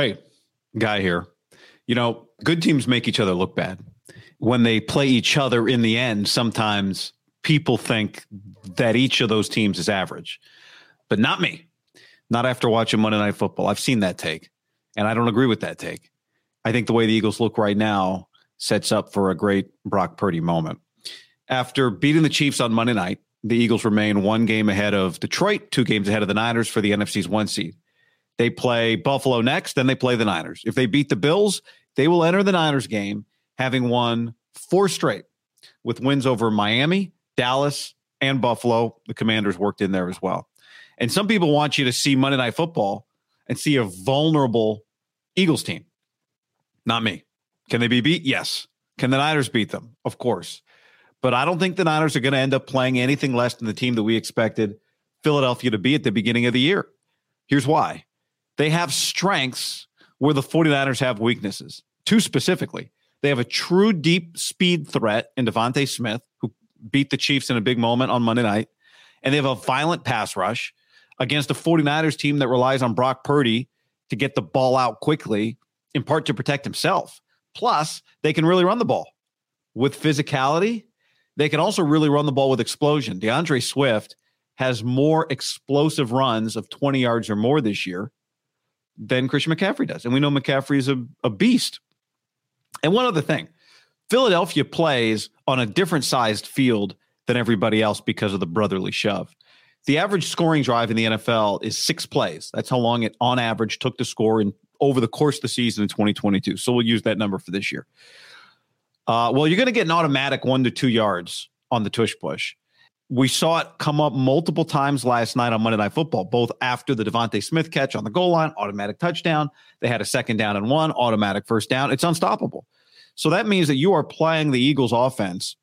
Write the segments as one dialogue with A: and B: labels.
A: Hey, guy here. You know, good teams make each other look bad. When they play each other in the end, sometimes people think that each of those teams is average, but not me. Not after watching Monday Night Football. I've seen that take, and I don't agree with that take. I think the way the Eagles look right now sets up for a great Brock Purdy moment. After beating the Chiefs on Monday night, the Eagles remain one game ahead of Detroit, two games ahead of the Niners for the NFC's one seed. They play Buffalo next, then they play the Niners. If they beat the Bills, they will enter the Niners game having won four straight with wins over Miami, Dallas, and Buffalo. The Commanders worked in there as well. And some people want you to see Monday Night Football and see a vulnerable Eagles team. Not me. Can they be beat? Yes. Can the Niners beat them? Of course. But I don't think the Niners are going to end up playing anything less than the team that we expected Philadelphia to be at the beginning of the year. Here's why they have strengths where the 49ers have weaknesses. Two specifically, they have a true deep speed threat in DeVonta Smith, who beat the Chiefs in a big moment on Monday night. And they have a violent pass rush against a 49ers team that relies on Brock Purdy to get the ball out quickly, in part to protect himself. Plus, they can really run the ball with physicality. They can also really run the ball with explosion. D'Andre Swift has more explosive runs of 20 yards or more this year than Christian McCaffrey does. And we know McCaffrey is a, a beast. And one other thing Philadelphia plays on a different sized field than everybody else because of the brotherly shove. The average scoring drive in the NFL is six plays. That's how long it, on average, took to score in over the course of the season in 2022. So we'll use that number for this year. Uh, well, you're going to get an automatic one to two yards on the tush push. We saw it come up multiple times last night on Monday Night Football, both after the DeVonta Smith catch on the goal line, automatic touchdown. They had a second down and one, automatic first down. It's unstoppable. So that means that you are playing the Eagles offense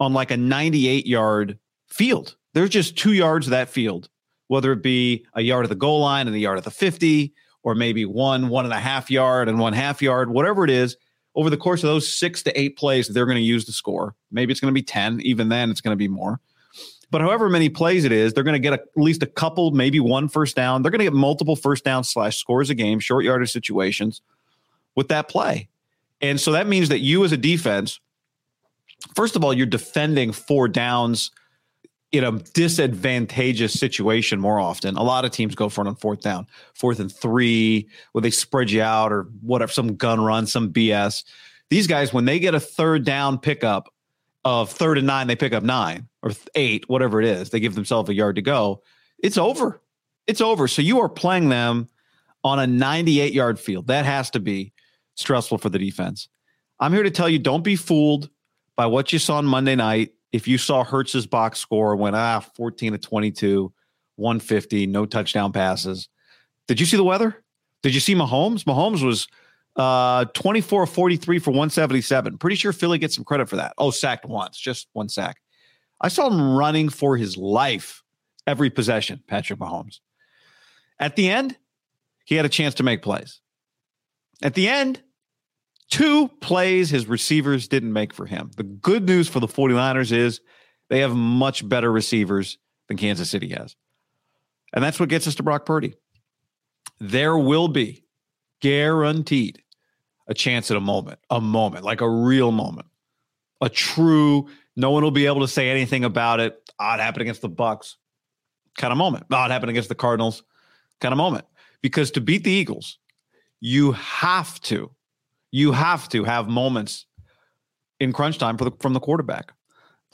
A: on like a 98 yard field. There's just two yards of that field, whether it be a yard of the goal line and a yard of the 50, or maybe one, one and a half yard and one half yard, whatever it is. Over the course of those six to eight plays they're going to use the score, maybe it's going to be 10. Even then, it's going to be more. But however many plays it is, they're going to get a, at least a couple, maybe one first down. They're going to get multiple first down slash scores a game, short yardage situations with that play. And so that means that you as a defense, first of all, you're defending four downs in a disadvantageous situation more often. A lot of teams go for it on fourth down, fourth and three, where they spread you out or whatever, some gun run, some BS. These guys, when they get a third down pickup of third and nine, they pick up nine or eight, whatever it is. They give themselves a yard to go. It's over. It's over. So you are playing them on a 98 yard field. That has to be stressful for the defense. I'm here to tell you don't be fooled by what you saw on Monday night if you saw Hurts's box score went ah 14 to 22, 150, no touchdown passes. Did you see the weather? Did you see Mahomes? Mahomes was uh 24 43 for 177. Pretty sure Philly gets some credit for that. Oh, sacked once, just one sack. I saw him running for his life every possession, Patrick Mahomes. At the end, he had a chance to make plays. At the end, Two plays his receivers didn't make for him. The good news for the 49ers is they have much better receivers than Kansas City has. And that's what gets us to Brock Purdy. There will be guaranteed a chance at a moment, a moment, like a real moment, a true, no one will be able to say anything about it. Oh, it happened against the Bucks, kind of moment. Oh, it happened against the Cardinals kind of moment. Because to beat the Eagles, you have to you have to have moments in crunch time the, from the quarterback.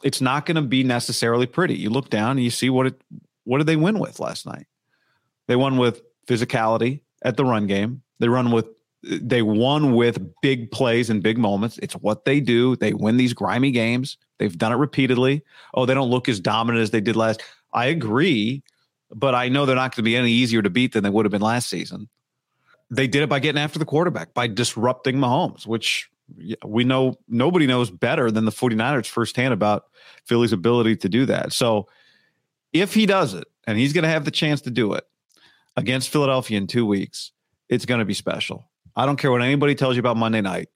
A: It's not going to be necessarily pretty. You look down and you see what it what did they win with last night? They won with physicality at the run game. They run with they won with big plays and big moments. It's what they do. They win these grimy games. They've done it repeatedly. Oh, they don't look as dominant as they did last. I agree, but I know they're not going to be any easier to beat than they would have been last season they did it by getting after the quarterback, by disrupting Mahomes, which we know nobody knows better than the 49ers firsthand about Philly's ability to do that. So if he does it, and he's going to have the chance to do it against Philadelphia in two weeks, it's going to be special. I don't care what anybody tells you about Monday night.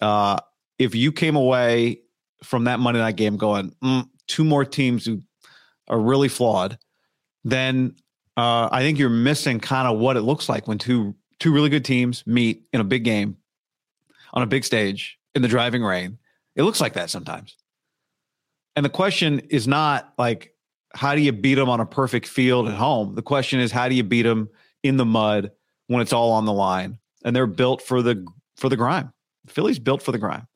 A: Uh, if you came away from that Monday night game going, mm, two more teams who are really flawed, then uh, I think you're missing kind of what it looks like when two two really good teams meet in a big game on a big stage in the driving rain. It looks like that sometimes. And the question is not like, how do you beat them on a perfect field at home? The question is, how do you beat them in the mud when it's all on the line? And they're built for the for the grime. Philly's built for the grime.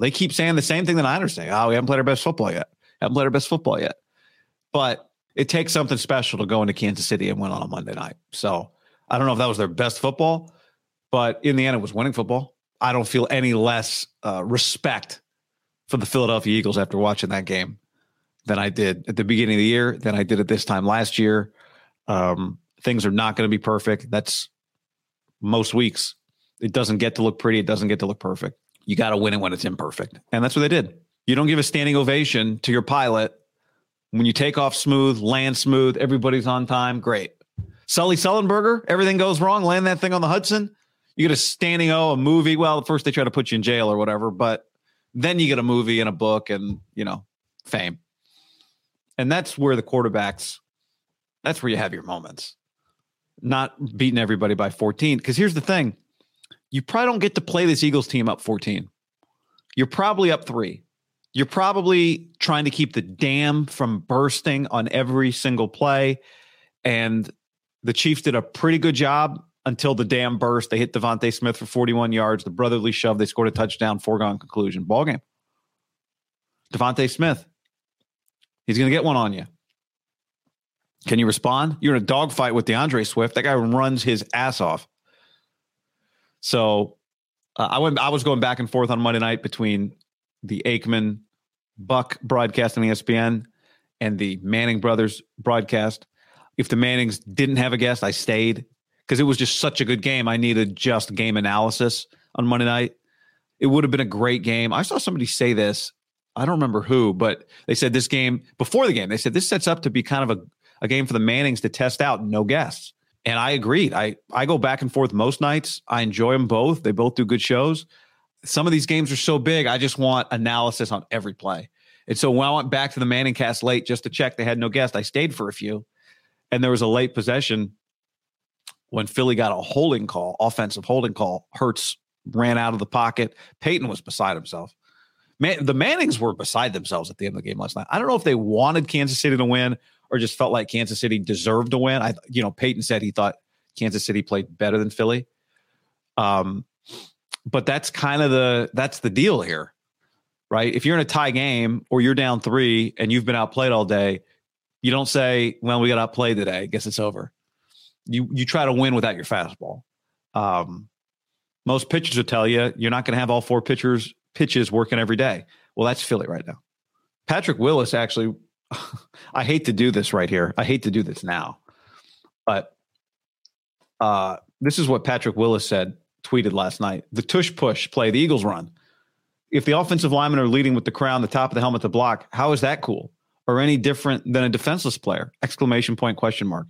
A: They keep saying the same thing that I understand. Oh, we haven't played our best football yet. Haven't played our best football yet. But it takes something special to go into Kansas City and win on a Monday night. So I don't know if that was their best football, but in the end, it was winning football. I don't feel any less uh, respect for the Philadelphia Eagles after watching that game than I did at the beginning of the year, than I did at this time last year. Um, things are not going to be perfect. That's most weeks. It doesn't get to look pretty. It doesn't get to look perfect. You got to win it when it's imperfect. And that's what they did. You don't give a standing ovation to your pilot when you take off smooth, land smooth, everybody's on time. Great. Sully Sullenberger, everything goes wrong, land that thing on the Hudson. You get a standing O, a movie. Well, first they try to put you in jail or whatever, but then you get a movie and a book and, you know, fame. And that's where the quarterbacks, that's where you have your moments. Not beating everybody by 14. Because here's the thing you probably don't get to play this Eagles team up 14. You're probably up three. You're probably trying to keep the dam from bursting on every single play. And the Chiefs did a pretty good job until the dam burst. They hit DeVonta Smith for 41 yards. The brotherly shove, they scored a touchdown, foregone conclusion. Ball game. DeVonta Smith, he's going to get one on you. Can you respond? You're in a dogfight with D'Andre Swift. That guy runs his ass off. So uh, I went. I was going back and forth on Monday night between the Aikman Buck broadcast on ESPN and the Manning brothers broadcast. If the Mannings didn't have a guest, I stayed because it was just such a good game. I needed just game analysis on Monday night. It would have been a great game. I saw somebody say this. I don't remember who, but they said this game before the game. They said this sets up to be kind of a, a game for the Mannings to test out no guests. And I agreed. I I go back and forth most nights. I enjoy them both. They both do good shows. Some of these games are so big. I just want analysis on every play. And so when I went back to the Manning cast late just to check, they had no guest. I stayed for a few, and there was a late possession when Philly got a holding call, offensive holding call. Hurts ran out of the pocket. Peyton was beside himself. Man, the Mannings were beside themselves at the end of the game last night. I don't know if they wanted Kansas City to win or just felt like Kansas City deserved to win. I, you know, Peyton said he thought Kansas City played better than Philly. Um, but that's kind of the that's the deal here, right? If you're in a tie game or you're down three and you've been outplayed all day, you don't say, "Well, we got outplayed today. I guess it's over." You you try to win without your fastball. Um, most pitchers will tell you you're not going to have all four pitchers pitches working every day. Well, that's Philly right now. Patrick Willis actually. I hate to do this right here. I hate to do this now, but uh, this is what Patrick Willis said, tweeted last night. The tush push play, the Eagles run. If the offensive linemen are leading with the crown, the top of the helmet to block, how is that cool? Or any different than a defenseless player? Exclamation point, question mark.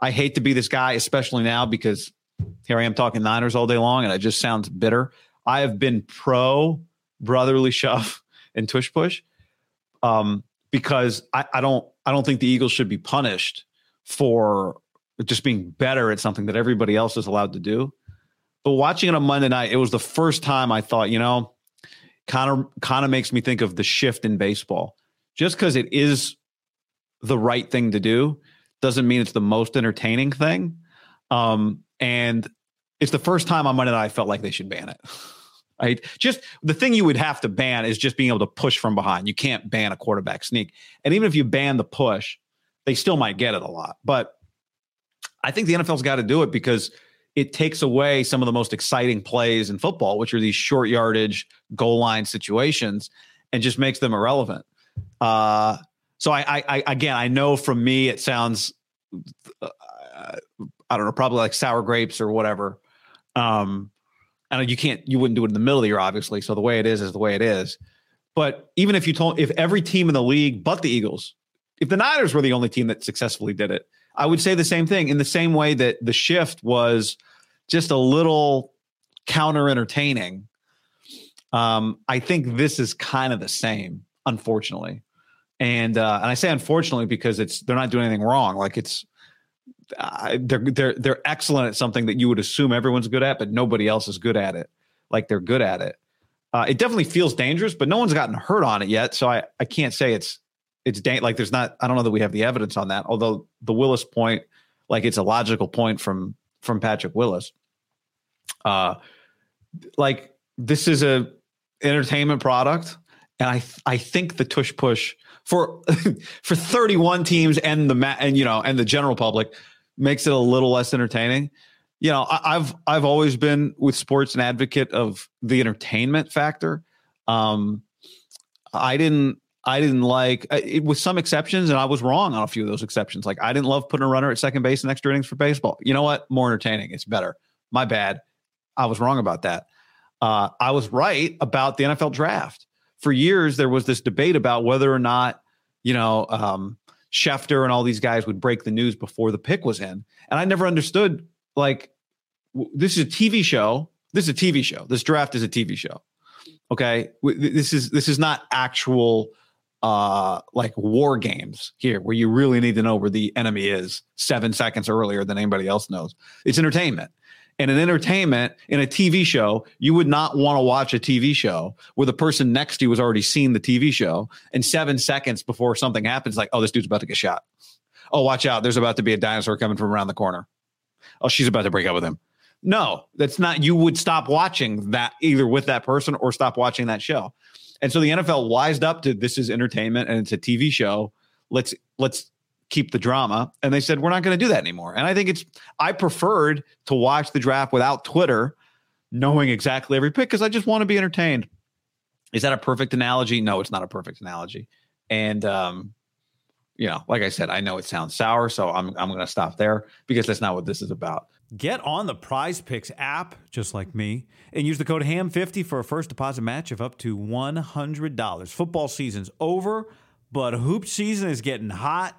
A: I hate to be this guy, especially now because here I am talking Niners all day long and it just sounds bitter. I have been pro brotherly shove and tush push um, because I, I don't I don't think the Eagles should be punished for just being better at something that everybody else is allowed to do. But watching it on Monday night, it was the first time I thought, you know, kind of kind of makes me think of the shift in baseball. Just because it is the right thing to do doesn't mean it's the most entertaining thing. Um, and it's the first time on Monday night I felt like they should ban it. Right? Just the thing you would have to ban is just being able to push from behind. You can't ban a quarterback sneak. And even if you ban the push, they still might get it a lot. But I think the NFL's got to do it because it takes away some of the most exciting plays in football, which are these short yardage goal line situations, and just makes them irrelevant. Uh, so I, I, I, again, I know from me it sounds, uh, I don't know, probably like sour grapes or whatever. Um, you can't, you wouldn't do it in the middle of the year, obviously. So the way it is is the way it is. But even if you told, if every team in the league, but the Eagles, if the Niners were the only team that successfully did it, I would say the same thing in the same way that the shift was just a little counter entertaining. Um, I think this is kind of the same, unfortunately. And uh, and I say unfortunately because it's they're not doing anything wrong. Like it's they're they're they're excellent at something that you would assume everyone's good at, but nobody else is good at it. Like they're good at it. Uh, it definitely feels dangerous, but no one's gotten hurt on it yet, so I I can't say it's it's da- like there's not. I don't know that we have the evidence on that. Although the Willis point, like it's a logical point from from Patrick Willis. Uh, like this is a entertainment product, and I I think the tush push for for 31 teams and the ma- and you know and the general public makes it a little less entertaining. You know, I, have I've always been with sports an advocate of the entertainment factor. Um, I didn't I didn't like uh, it with some exceptions, and I was wrong on a few of those exceptions. Like I didn't love putting a runner at second base in extra innings for baseball. You know what? More entertaining. It's better. My bad. I was wrong about that. Uh, I was right about the NFL draft. For years, there was this debate about whether or not, you know, um, Schefter and all these guys would break the news before the pick was in. And I never understood, like, w- this is a TV show. This is a TV show. This draft is a TV show. Okay. W- this is this is not actual uh like war games here where you really need to know where the enemy is seven seconds earlier than anybody else knows. It's entertainment in an entertainment in a TV show, you would not want to watch a TV show where the person next to you has already seen the TV show, and seven seconds before something happens, like, oh, this dude's about to get shot. Oh, watch out! There's about to be a dinosaur coming from around the corner. Oh, she's about to break up with him. No, that's not. You would stop watching that either with that person or stop watching that show. And so the NFL wised up to this is entertainment and it's a TV show. Let's let's keep the drama. And they said, we're not going to do that anymore. And I think it's, I preferred to watch the draft without Twitter, knowing exactly every pick because I just want to be entertained. Is that a perfect analogy? No, it's not a perfect analogy. And, um, you know, like I said, I know it sounds sour, so I'm, I'm going to stop there because that's not what this is about.
B: Get on the PrizePicks app, just like me, and use the code HAM50 for a first deposit match of up to $100. Football season's over, but hoop season is getting hot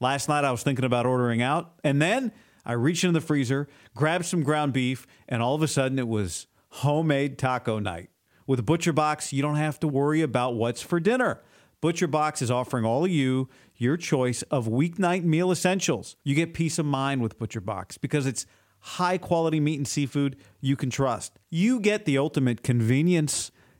B: Last night I was thinking about ordering out, and then I reached into the freezer, grabbed some ground beef, and all of a sudden it was homemade taco night. With ButcherBox, you don't have to worry about what's for dinner. ButcherBox is offering all of you your choice of weeknight meal essentials. You get peace of mind with ButcherBox because it's high quality meat and seafood you can trust. You get the ultimate convenience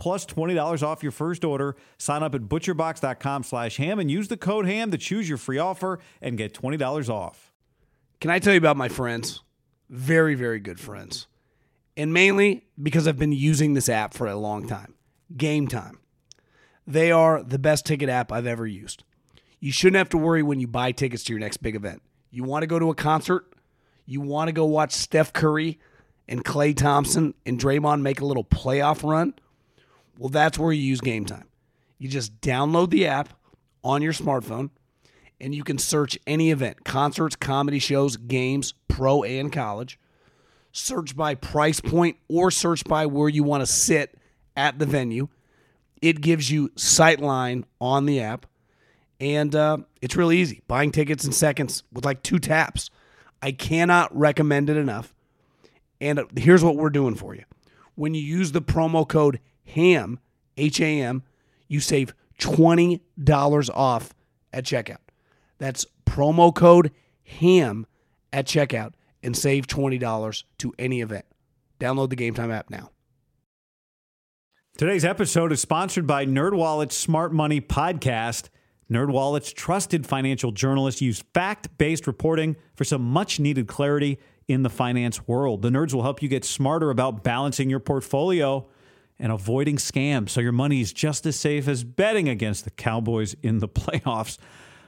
B: plus $20 off your first order. Sign up at butcherbox.com slash ham and use the code ham to choose your free offer and get $20 off.
C: Can I tell you about my friends? Very, very good friends. And mainly because I've been using this app for a long time. Gametime. They are the best ticket app I've ever used. You shouldn't have to worry when you buy tickets to your next big event. You want to go to a concert? You want to go watch Steph Curry and Klay Thompson and Draymond make a little playoff run? Well, that's where you use Gametime. You just download the app on your smartphone and you can search any event concerts, comedy shows, games, pro and college. Search by price point or search by where you want to sit at the venue. It gives you sightline on the app, and uh, it's really easy. Buying tickets in seconds with like two taps. I cannot recommend it enough. And uh, here's what we're doing for you when you use the promo code HAM, H A M, you save $20 off at checkout. That's promo code HAM at checkout and save $20 to any event. Download the Gametime app now.
B: Today's episode is sponsored by NerdWallet's Smart Money Podcast. NerdWallet's trusted financial journalists use fact-based reporting for some much-needed clarity in the finance world. The nerds will help you get smarter about balancing your portfolio and avoiding scams so your money is just as safe as betting against the Cowboys in the playoffs.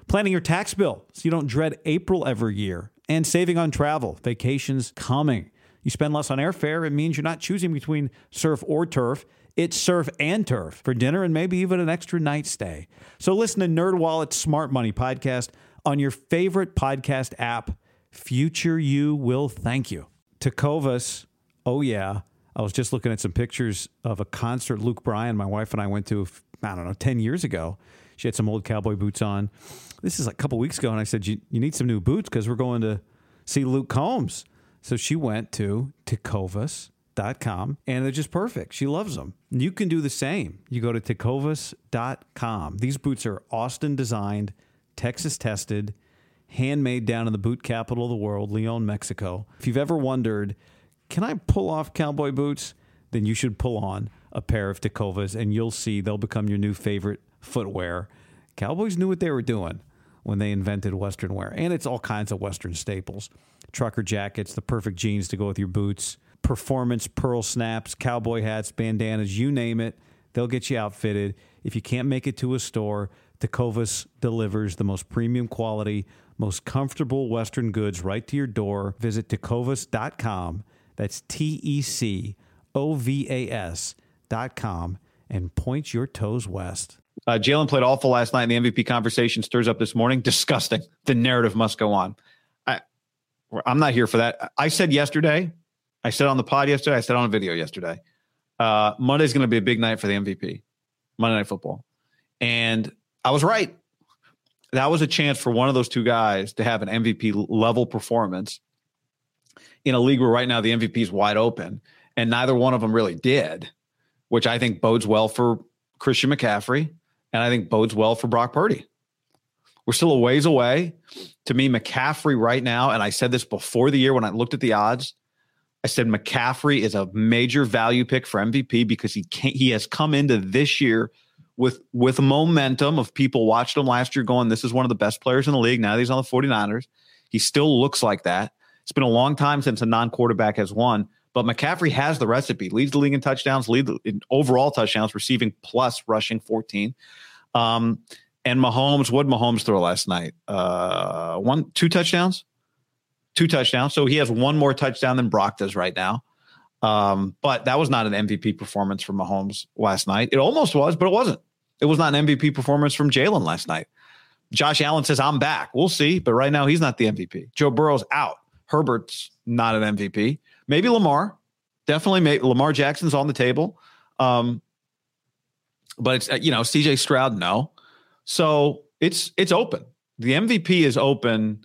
B: Planning your tax bill so you don't dread April every year, and saving on travel, vacations coming. You spend less on airfare, it means you're not choosing between surf or turf. It's surf and turf for dinner and maybe even an extra night stay. So listen to NerdWallet's Smart Money podcast on your favorite podcast app. Future you will thank you. Tecovas, oh yeah. I was just looking at some pictures of a concert Luke Bryan, my wife and I went to, I don't know, 10 years ago. She had some old cowboy boots on. This is like a couple weeks ago, and I said, You, you need some new boots because we're going to see Luke Combs. So she went to tecovas.com and they're just perfect. She loves them. You can do the same. You go to tecovas.com. These boots are Austin designed, Texas tested, handmade down in the boot capital of the world, Leon, Mexico. If you've ever wondered, can I pull off cowboy boots? Then you should pull on a pair of Tecovas and you'll see they'll become your new favorite footwear. Cowboys knew what they were doing when they invented Western wear. And it's all kinds of Western staples trucker jackets, the perfect jeans to go with your boots, performance pearl snaps, cowboy hats, bandanas, you name it. They'll get you outfitted. If you can't make it to a store, Tecovas delivers the most premium quality, most comfortable Western goods right to your door. Visit tecovas.com. That's T E C O V A S dot com and point your toes west.
A: Uh, Jalen played awful last night, and the MVP conversation stirs up this morning. Disgusting. The narrative must go on. I, I'm not here for that. I said yesterday, I said on the pod yesterday, I said on a video yesterday, uh, Monday's going to be a big night for the MVP, Monday Night Football. And I was right. That was a chance for one of those two guys to have an MVP level performance in a league where right now the MVP is wide open, and neither one of them really did, which I think bodes well for Christian McCaffrey and I think bodes well for Brock Purdy. We're still a ways away. To me, McCaffrey right now, and I said this before the year when I looked at the odds, I said McCaffrey is a major value pick for MVP because he can't, he has come into this year with with momentum of people watched him last year going, this is one of the best players in the league. Now he's on the 49ers. He still looks like that. It's been a long time since a non-quarterback has won, but McCaffrey has the recipe. Leads the league in touchdowns, lead in overall touchdowns, receiving plus rushing 14. Um, and Mahomes, what Mahomes throw last night? Uh, one, two touchdowns, two touchdowns. So he has one more touchdown than Brock does right now. Um, but that was not an MVP performance from Mahomes last night. It almost was, but it wasn't. It was not an MVP performance from Jalen last night. Josh Allen says, I'm back. We'll see. But right now, he's not the MVP. Joe Burrow's out. Herbert's not an MVP. Maybe Lamar. Definitely, may, Lamar Jackson's on the table. Um, but it's, uh, you know, CJ Stroud, no. So it's it's open. The MVP is open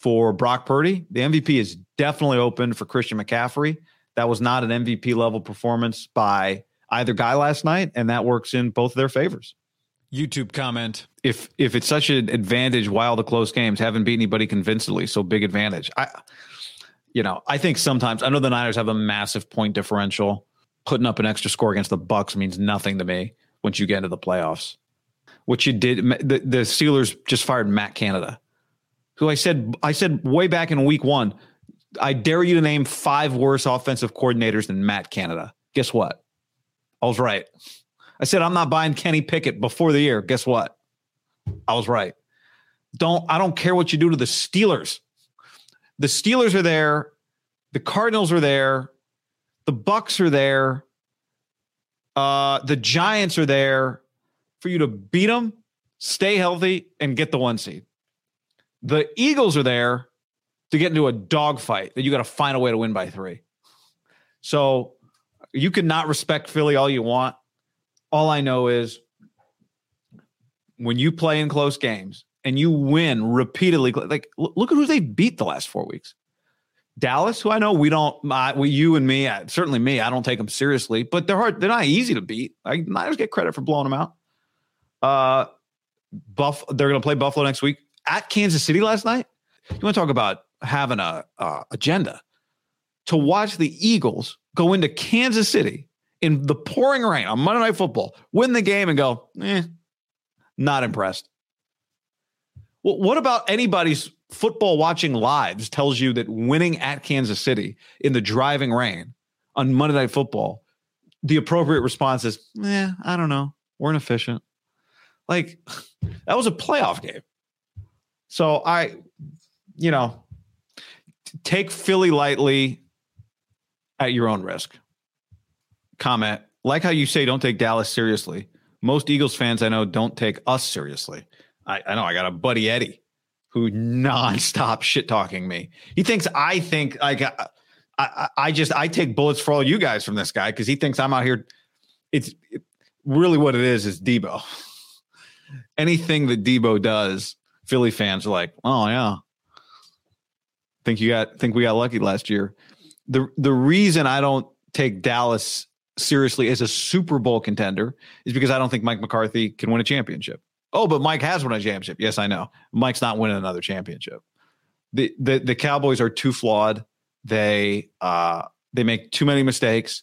A: for Brock Purdy. The MVP is definitely open for Christian McCaffrey. That was not an MVP level performance by either guy last night, and that works in both of their favors.
B: YouTube comment.
A: If if it's such an advantage while the close games haven't beat anybody convincingly, so big advantage. I you know, I think sometimes I know the Niners have a massive point differential. Putting up an extra score against the Bucks means nothing to me once you get into the playoffs. What you did, the, the Steelers just fired Matt Canada, who I said I said way back in week one, I dare you to name five worse offensive coordinators than Matt Canada. Guess what? I was right. I said I'm not buying Kenny Pickett before the year. Guess what? I was right. Don't I don't care what you do to the Steelers. The Steelers are there, the Cardinals are there, the Bucks are there, uh, the Giants are there for you to beat them, stay healthy, and get the one seed. The Eagles are there to get into a dogfight that you got to find a way to win by three. So you can not respect Philly all you want. All I know is when you play in close games and you win repeatedly, like look at who they beat the last four weeks. Dallas, who I know we don't, uh, we, you and me, uh, certainly me, I don't take them seriously, but they're hard. They're not easy to beat. Like Niners get credit for blowing them out. Uh, Buff. They're going to play Buffalo next week at Kansas City last night. You want to talk about having a uh, agenda to watch the Eagles go into Kansas City in the pouring rain on Monday Night Football, win the game, and go, eh, not impressed. Well, what about anybody's football watching lives tells you that winning at Kansas City in the driving rain on Monday Night Football, the appropriate response is, eh, I don't know. We're inefficient. Like, that was a playoff game. So I, you know, take Philly lightly at your own risk. Comment like how you say don't take Dallas seriously. Most Eagles fans I know don't take us seriously. I, I know I got a buddy Eddie who nonstop shit talking me. He thinks I think like uh, I, I, I just I take bullets for all you guys from this guy because he thinks I'm out here. It's it, really what it is is Deebo. Anything that Deebo does, Philly fans are like, oh yeah. Think you got think we got lucky last year. The the reason I don't take Dallas seriously as a Super Bowl contender is because I don't think Mike McCarthy can win a championship. Oh, but Mike has won a championship. Yes, I know. Mike's not winning another championship. The the the Cowboys are too flawed. They uh they make too many mistakes.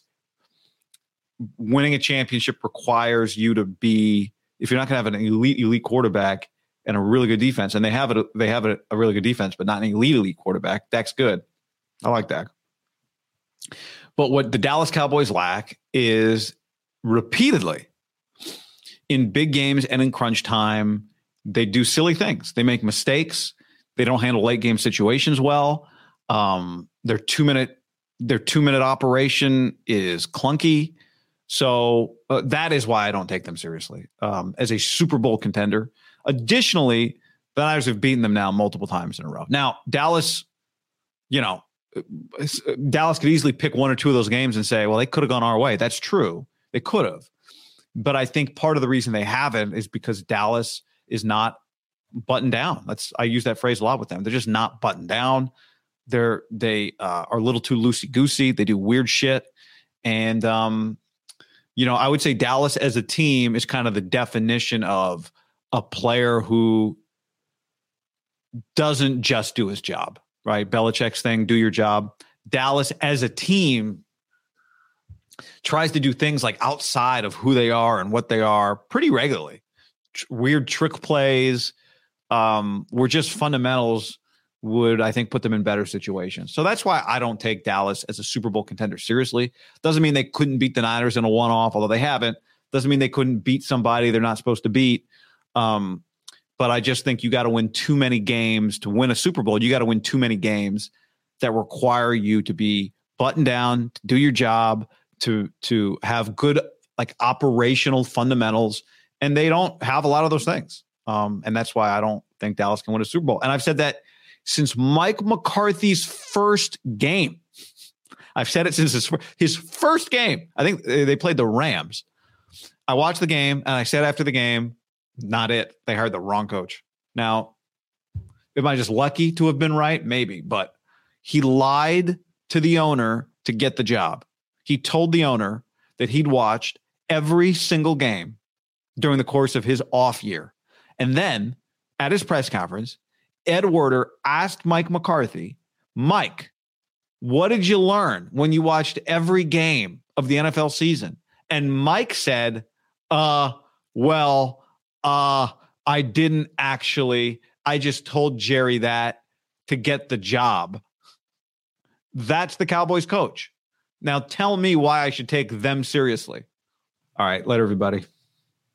A: Winning a championship requires you to be if you're not going to have an elite elite quarterback and a really good defense, and they have it they have a, a really good defense, but not an elite elite quarterback. That's good. I like that. But what the Dallas Cowboys lack is repeatedly in big games and in crunch time, they do silly things. They make mistakes. They don't handle late game situations well. Um, their two minute their two minute operation is clunky. So uh, that is why I don't take them seriously um, as a Super Bowl contender. Additionally, the Niners have beaten them now multiple times in a row. Now Dallas, you know, Dallas could easily pick one or two of those games and say, well, they could have gone our way. That's true. They could have. But I think part of the reason they haven't is because Dallas is not buttoned down. That's I use that phrase a lot with them. They're just not buttoned down. They're they uh, are a little too loosey goosey. They do weird shit, and um, you know I would say Dallas as a team is kind of the definition of a player who doesn't just do his job right? Belichick's thing, do your job. Dallas as a team tries to do things like outside of who they are and what they are pretty regularly. Tr- weird trick plays, um, were just fundamentals would I think put them in better situations. So that's why I don't take Dallas as a Super Bowl contender seriously. Doesn't mean they couldn't beat the Niners in a one-off, although they haven't. Doesn't mean they couldn't beat somebody they're not supposed to beat. Um, but I just think you got to win too many games to win a Super Bowl. You got to win too many games that require you to be buttoned down, to do your job, to to have good like operational fundamentals, and they don't have a lot of those things. Um, and that's why I don't think Dallas can win a Super Bowl. And I've said that since Mike McCarthy's first game. I've said it since his, his first game. I think they played the Rams. I watched the game and I said after the game, not it. They hired the wrong coach. Now, am I just lucky to have been right? Maybe, but he lied to the owner to get the job. He told the owner that he'd watched every single game during the course of his off year. And then at his press conference, Ed Werder asked Mike McCarthy, Mike, what did you learn when you watched every game of the NFL season? And Mike said, uh, well, uh, I didn't actually. I just told Jerry that to get the job. That's the Cowboys coach. Now tell me why I should take them seriously. All right, later, everybody.